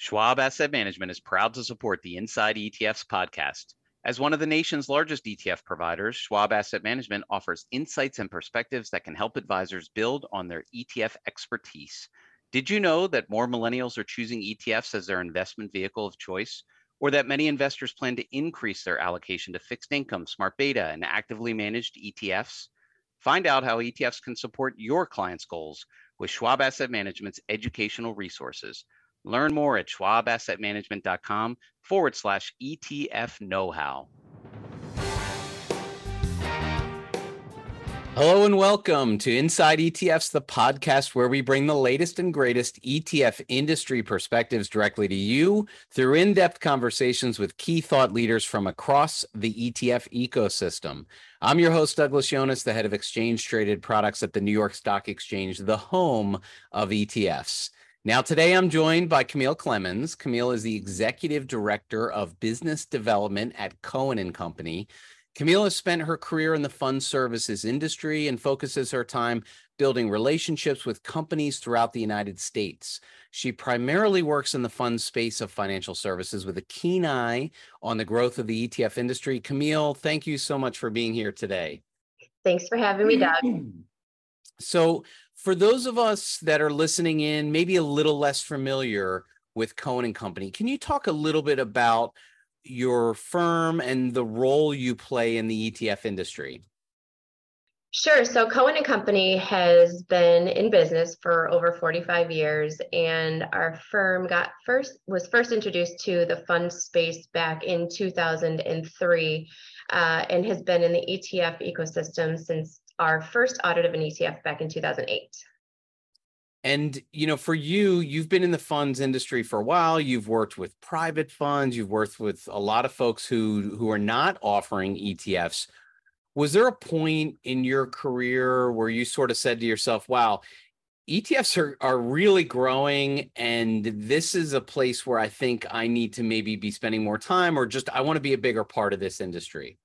Schwab Asset Management is proud to support the Inside ETFs podcast. As one of the nation's largest ETF providers, Schwab Asset Management offers insights and perspectives that can help advisors build on their ETF expertise. Did you know that more millennials are choosing ETFs as their investment vehicle of choice? Or that many investors plan to increase their allocation to fixed income, smart beta, and actively managed ETFs? Find out how ETFs can support your clients' goals with Schwab Asset Management's educational resources. Learn more at schwabassetmanagement.com forward slash ETF know how. Hello and welcome to Inside ETFs, the podcast where we bring the latest and greatest ETF industry perspectives directly to you through in depth conversations with key thought leaders from across the ETF ecosystem. I'm your host, Douglas Yones, the head of exchange traded products at the New York Stock Exchange, the home of ETFs. Now, today I'm joined by Camille Clemens. Camille is the executive director of business development at Cohen and Company. Camille has spent her career in the fund services industry and focuses her time building relationships with companies throughout the United States. She primarily works in the fund space of financial services with a keen eye on the growth of the ETF industry. Camille, thank you so much for being here today. Thanks for having me, Doug. So, for those of us that are listening in, maybe a little less familiar with Cohen and Company, can you talk a little bit about your firm and the role you play in the ETF industry? Sure. So Cohen and Company has been in business for over 45 years, and our firm got first was first introduced to the fund space back in 2003, uh, and has been in the ETF ecosystem since our first audit of an ETF back in 2008. And you know, for you, you've been in the funds industry for a while. You've worked with private funds. You've worked with a lot of folks who who are not offering ETFs. Was there a point in your career where you sort of said to yourself, "Wow, ETFs are are really growing, and this is a place where I think I need to maybe be spending more time, or just I want to be a bigger part of this industry."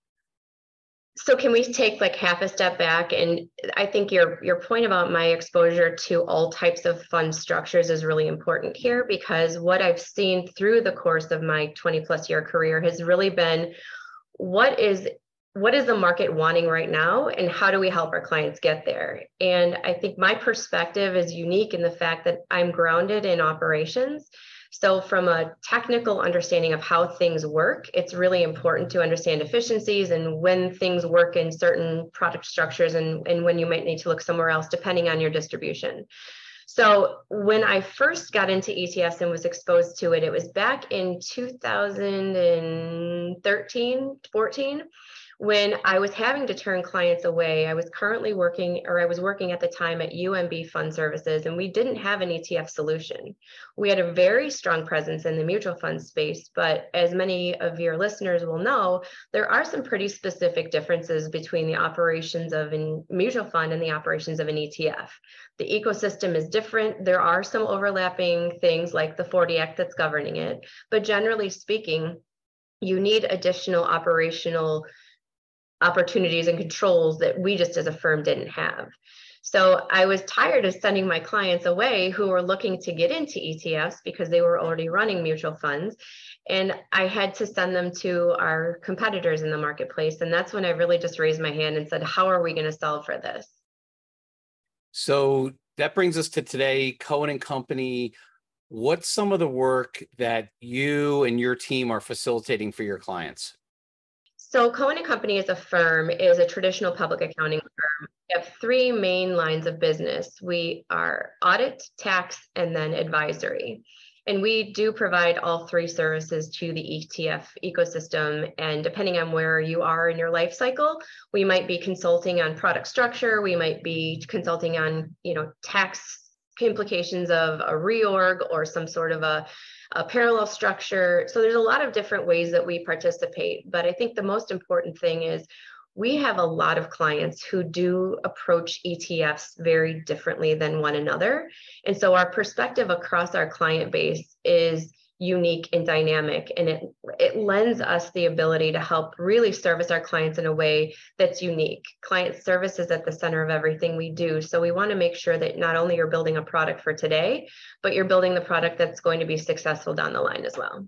So can we take like half a step back? And i think your your point about my exposure to all types of fund structures is really important here because what i've seen through the course of my 20 plus year career has really been what is what is the market wanting right now and how do we help our clients get there? And i think my perspective is unique in the fact that i'm grounded in operations so, from a technical understanding of how things work, it's really important to understand efficiencies and when things work in certain product structures and, and when you might need to look somewhere else, depending on your distribution. So, when I first got into ETFs and was exposed to it, it was back in 2013, 14 when I was having to turn clients away, I was currently working, or I was working at the time at UMB Fund Services, and we didn't have an ETF solution. We had a very strong presence in the mutual fund space, but as many of your listeners will know, there are some pretty specific differences between the operations of a mutual fund and the operations of an ETF. The ecosystem is different. There are some overlapping things like the 40 Act that's governing it, but generally speaking, you need additional operational opportunities and controls that we just as a firm didn't have. So I was tired of sending my clients away who were looking to get into ETFs because they were already running mutual funds. And I had to send them to our competitors in the marketplace. And that's when I really just raised my hand and said, How are we going to solve for this? So that brings us to today, Cohen and Company. What's some of the work that you and your team are facilitating for your clients? So Cohen and Company as a firm is a traditional public accounting firm. We have three main lines of business. We are audit, tax, and then advisory. And we do provide all three services to the ETF ecosystem. And depending on where you are in your life cycle, we might be consulting on product structure. We might be consulting on, you know, tax implications of a reorg or some sort of a a parallel structure. So there's a lot of different ways that we participate. But I think the most important thing is we have a lot of clients who do approach ETFs very differently than one another. And so our perspective across our client base is unique and dynamic and it it lends us the ability to help really service our clients in a way that's unique client service is at the center of everything we do so we want to make sure that not only you're building a product for today but you're building the product that's going to be successful down the line as well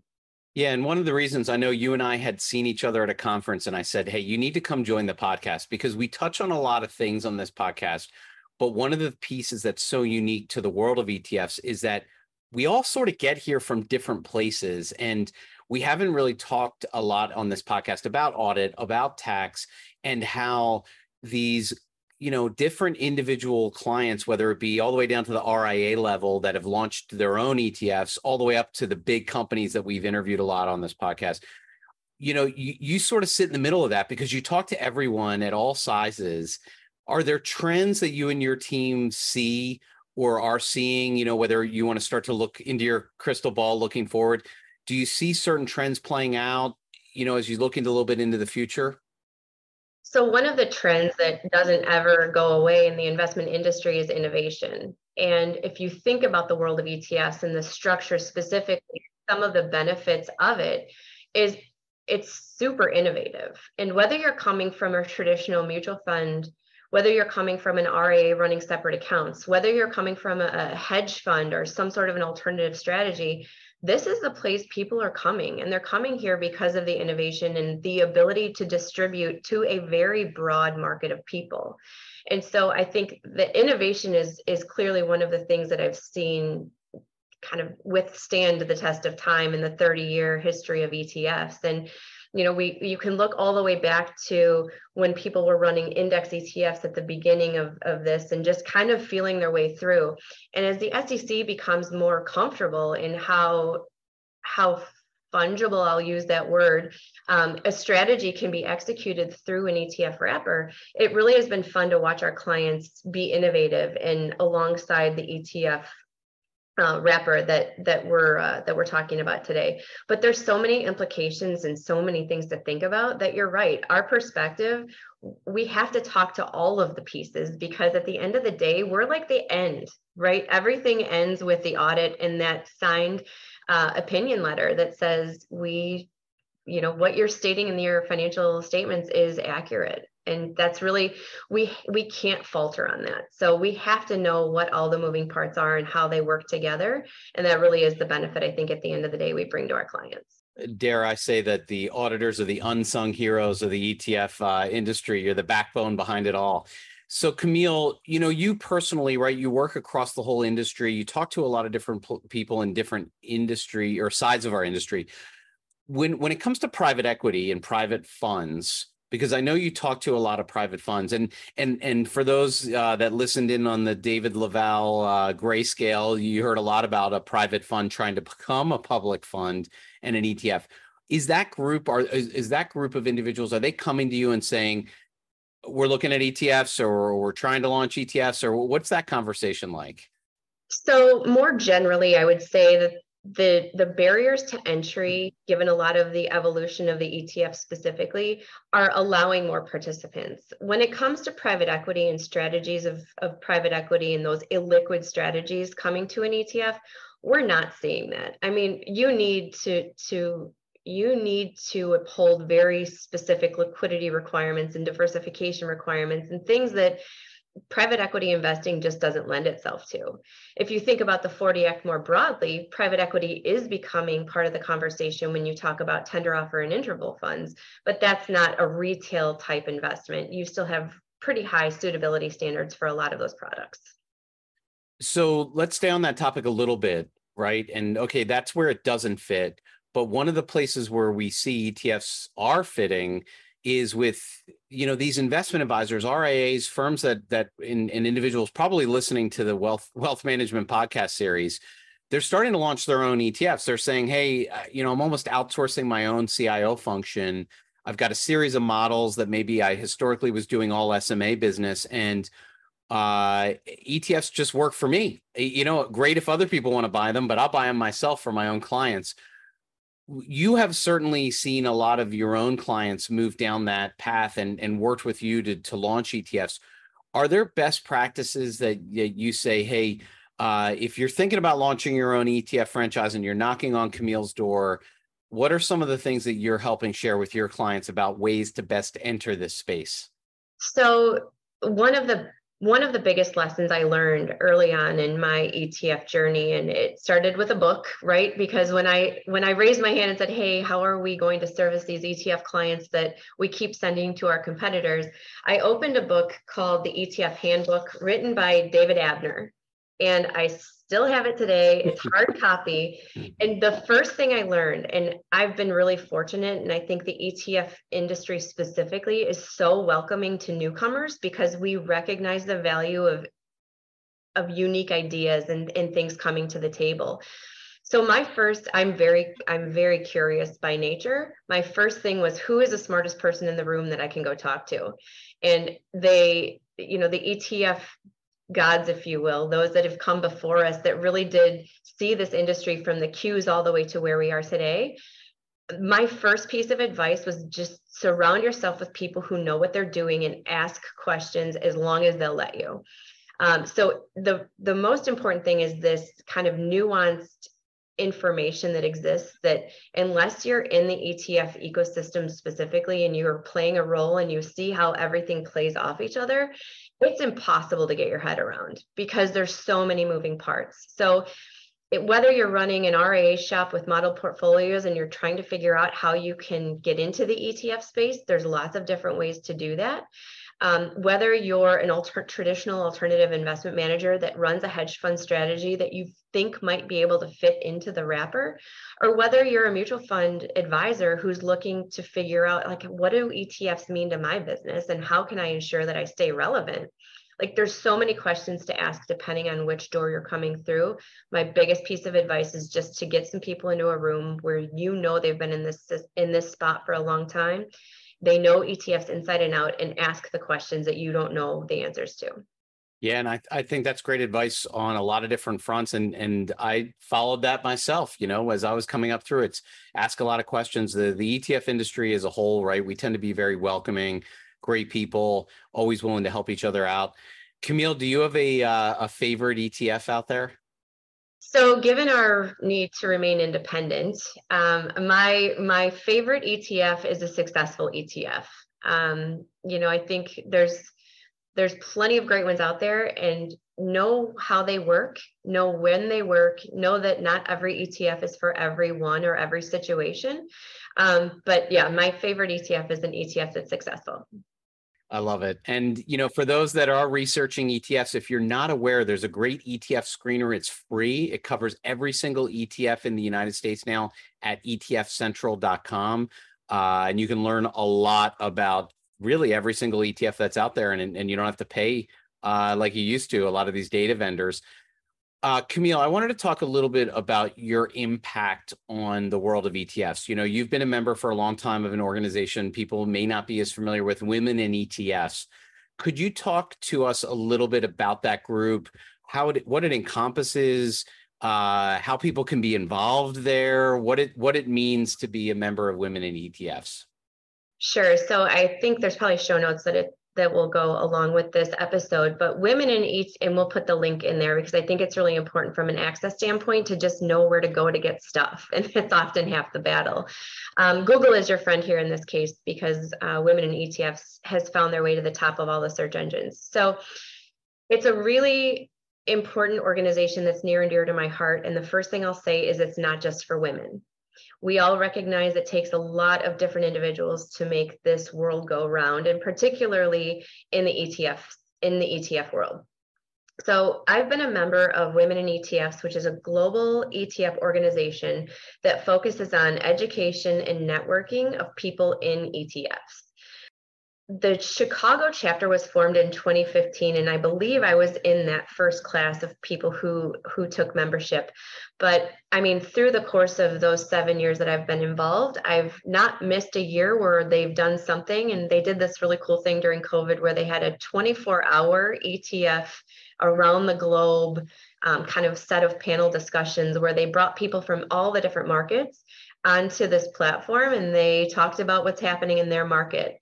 yeah. And one of the reasons I know you and I had seen each other at a conference and I said, Hey, you need to come join the podcast because we touch on a lot of things on this podcast. But one of the pieces that's so unique to the world of ETFs is that we all sort of get here from different places. And we haven't really talked a lot on this podcast about audit, about tax, and how these you know different individual clients whether it be all the way down to the ria level that have launched their own etfs all the way up to the big companies that we've interviewed a lot on this podcast you know you, you sort of sit in the middle of that because you talk to everyone at all sizes are there trends that you and your team see or are seeing you know whether you want to start to look into your crystal ball looking forward do you see certain trends playing out you know as you look into a little bit into the future so, one of the trends that doesn't ever go away in the investment industry is innovation. And if you think about the world of ETFs and the structure specifically, some of the benefits of it is it's super innovative. And whether you're coming from a traditional mutual fund, whether you're coming from an RIA running separate accounts, whether you're coming from a, hedge fund or some sort of an alternative strategy, this is the place people are coming. And they're coming here because of the innovation and the ability to distribute to a very broad market of people. And so i think the innovation is is clearly one of the things that i've seen kind of withstand the test of time in the 30 year history of etfs and you know we you can look all the way back to when people were running index etfs at the beginning of, of this and just kind of feeling their way through. And as the sec becomes more comfortable in how how fungible i'll use that word um, a strategy can be executed through an etf wrapper it really has been fun to watch our clients be innovative and alongside the etf uh, wrapper that that we're uh, that we're talking about today. But there's so many implications and so many things to think about that you're right. Our perspective, we have to talk to all of the pieces because at the end of the day, we're like the end, right? Everything ends with the audit and that signed uh, opinion letter that says we, you know, what you're stating in your financial statements is accurate and that's really we we can't falter on that. So we have to know what all the moving parts are and how they work together. And that really is the benefit i think at the end of the day we bring to our clients. Dare i say that the auditors are the unsung heroes of the etf uh, industry. You're the backbone behind it all. So camille you know you personally right you work across the whole industry. You talk to a lot of different people in different industry or sides of our industry. When when it comes to private equity and private funds because I know you talk to a lot of private funds, and and and for those uh, that listened in on the David LaValle uh, grayscale, you heard a lot about a private fund trying to become a public fund and an ETF. Is that group are is, is that group of individuals are they coming to you and saying we're looking at ETFs or we're trying to launch ETFs or what's that conversation like? So more generally, I would say that the the barriers to entry given a lot of the evolution of the ETF specifically are allowing more participants. When it comes to private equity and strategies of, of private equity and those illiquid strategies coming to an ETF we're not seeing that. I mean you need to to you need to uphold very specific liquidity requirements and diversification requirements and things that private equity investing just doesn't lend itself to. If you think about the 40 Act more broadly, private equity is becoming part of the conversation when you talk about tender offer and interval funds, but that's not a retail type investment. You still have pretty high suitability standards for a lot of those products. So let's stay on that topic a little bit, right? And okay, that's where it doesn't fit. But one of the places where we see ETFs are fitting is with you know these investment advisors rias firms that that in, in individuals probably listening to the wealth wealth management podcast series they're starting to launch their own etfs they're saying hey uh, you know i'm almost outsourcing my own cio function. I've got a series of models that maybe i historically was doing all sma business and uh etfs just work for me. You know great if other people want to buy them but i'll buy them myself for my own clients you have certainly seen a lot of your own clients move down that path and, and worked with you to, to launch ETFs. Are there best practices that you say, hey, Uh, if you're thinking about launching your own ETF franchise and you're knocking on Camille's door, what are some of the things that you're helping share with your clients about ways to best enter this space? So one of the one of the biggest lessons I learned early on in my ETF journey, and it started with a book, right? Because when I when I raised my hand and said, "Hey, how are we going to service these ETF clients that we keep sending to our competitors?" I opened a book called the ETF Handbook, written by David Abner, and I still have it today. It's hard copy. And the first thing I learned, and I've been really fortunate, and I think the ETF industry specifically is so welcoming to newcomers because we recognize the value of of unique ideas and, and things coming to the table. So my first, I'm very, I'm very curious by nature. My first thing was who is the smartest person in the room that I can go talk to? And they, you know, the ETF gods, if you will, those that have come before us that really did see this industry from the cues all the way to where we are today. My first piece of advice was just surround yourself with people who know what they're doing and ask questions as long as they'll let you. Um, so the the most important thing is this kind of nuanced information that exists that unless you're in the ETF ecosystem specifically and you're playing a role and you see how everything plays off each other, it's impossible to get your head around because there's so many moving parts. So it, whether you're running an RIA shop with model portfolios and you're trying to figure out how you can get into the ETF space, there's lots of different ways to do that. Um, whether you're an alter- traditional alternative investment manager that runs a hedge fund strategy that you think might be able to fit into the wrapper, or whether you're a mutual fund advisor who's looking to figure out like what do ETFs mean to my business and how can I ensure that I stay relevant? Like there's so many questions to ask depending on which door you're coming through. My biggest piece of advice is just to get some people into a room where you know they've been in this in this spot for a long time they know ETFs inside and out and ask the questions that you don't know the answers to. Yeah, and I, I think that's great advice on a lot of different fronts. And and I followed that myself, you know, as I was coming up through it's ask a lot of questions. The the ETF industry as a whole, right? We tend to be very welcoming, great people, always willing to help each other out. Camille, do you have a uh, a favorite ETF out there? So, given our need to remain independent, um, my my favorite ETF is a successful ETF. Um, you know, I think there's there's plenty of great ones out there, and know how they work, know when they work, know that not every ETF is for everyone or every situation. Um, but yeah, my favorite ETF is an ETF that's successful. I love it. And, you know, for those that are researching ETFs, if you're not aware, there's a great ETF screener. It's free. It covers every single ETF in the United States now at etfcentral.com. Uh, and you can learn a lot about really every single ETF that's out there. And, and you don't have to pay uh, like you used to, a lot of these data vendors. Uh, Camille, I wanted to talk a little bit about your impact on the world of ETFs. You know, you've been a member for a long time of an organization people may not be as familiar with, Women in ETFs. Could you talk to us a little bit about that group, how it, what it encompasses, uh, how people can be involved there, what it what it means to be a member of Women in ETFs? Sure. So I think there's probably show notes that it that will go along with this episode. But women in each, and we'll put the link in there because I think it's really important from an access standpoint to just know where to go to get stuff. And it's often half the battle. Um, Google is your friend here in this case because uh, women in ETFs has found their way to the top of all the search engines. So it's a really important organization that's near and dear to my heart. And the first thing I'll say is it's not just for women we all recognize it takes a lot of different individuals to make this world go round, and particularly in the ETF in the ETF world. So I've been a member of Women in ETFs, which is a global ETF organization that focuses on education and networking of people in ETFs the Chicago chapter was formed in 2015 and I believe I was in that first class of people who who took membership but I mean through the course of those 7 years that I've been involved I've not missed a year where they've done something and they did this really cool thing during covid where they had a 24 hour ETF around the globe um, kind of set of panel discussions where they brought people from all the different markets onto this platform and they talked about what's happening in their market.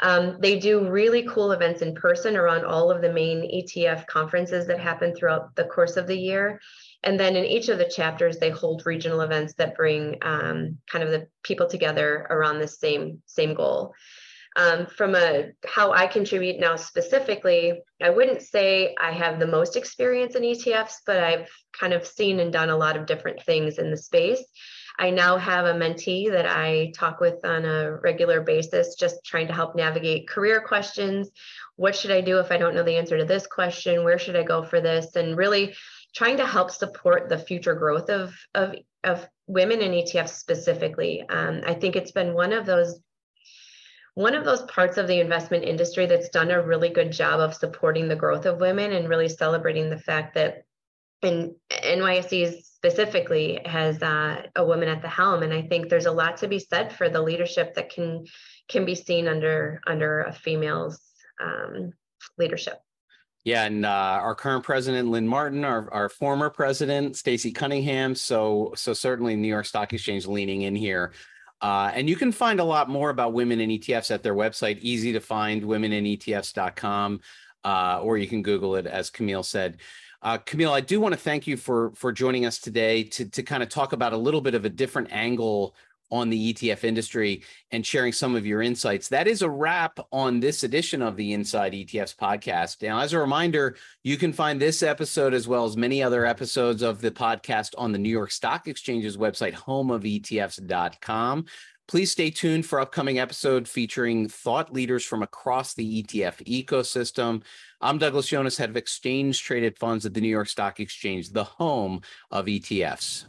Um, they do really cool events in person around all of the main ETF conferences that happen throughout the course of the year. And then in each of the chapters, they hold regional events that bring um, kind of the people together around the same same goal. Um, from a how I contribute now specifically, I wouldn't say I have the most experience in ETFs, but I've kind of seen and done a lot of different things in the space. I now have a mentee that I talk with on a regular basis, just trying to help navigate career questions. What should I do if I don't know the answer to this question? Where should I go for this? And really trying to help support the future growth of, of, of women in ETFs specifically. Um, I think it's been one of those one of those parts of the investment industry that's done a really good job of supporting the growth of women and really celebrating the fact that in NYSE specifically has uh, a woman at the helm, and I think there's a lot to be said for the leadership that can can be seen under under a female's um, leadership. Yeah, and uh, our current president, Lynn Martin, our, our former president, Stacey Cunningham. So so certainly New York Stock Exchange leaning in here. Uh, and you can find a lot more about women in ETFs at their website, easy to find, womeninetfs.com, uh, or you can Google it, as Camille said. Uh, Camille, I do want to thank you for for joining us today to to kind of talk about a little bit of a different angle on the ETF industry and sharing some of your insights. That is a wrap on this edition of the Inside ETFs podcast. Now, as a reminder, you can find this episode as well as many other episodes of the podcast on the New York Stock Exchange's website, homeofetfs.com. Please stay tuned for upcoming episode featuring thought leaders from across the ETF ecosystem. I'm Douglas Yones, head of exchange traded funds at the New York Stock Exchange, the home of ETFs.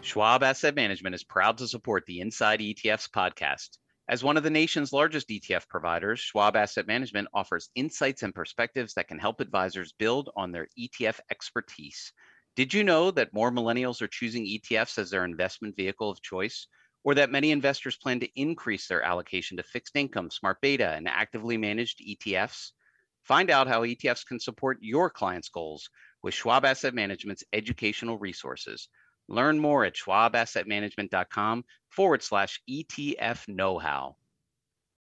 Schwab Asset Management is proud to support the Inside ETFs podcast. As one of the nation's largest ETF providers, Schwab Asset Management offers insights and perspectives that can help advisors build on their ETF expertise. Did you know that more millennials are choosing ETFs as their investment vehicle of choice? Or that many investors plan to increase their allocation to fixed income, smart beta, and actively managed ETFs? Find out how ETFs can support your clients' goals with Schwab Asset Management's educational resources. Learn more at schwabassetmanagement.com forward slash ETF know how.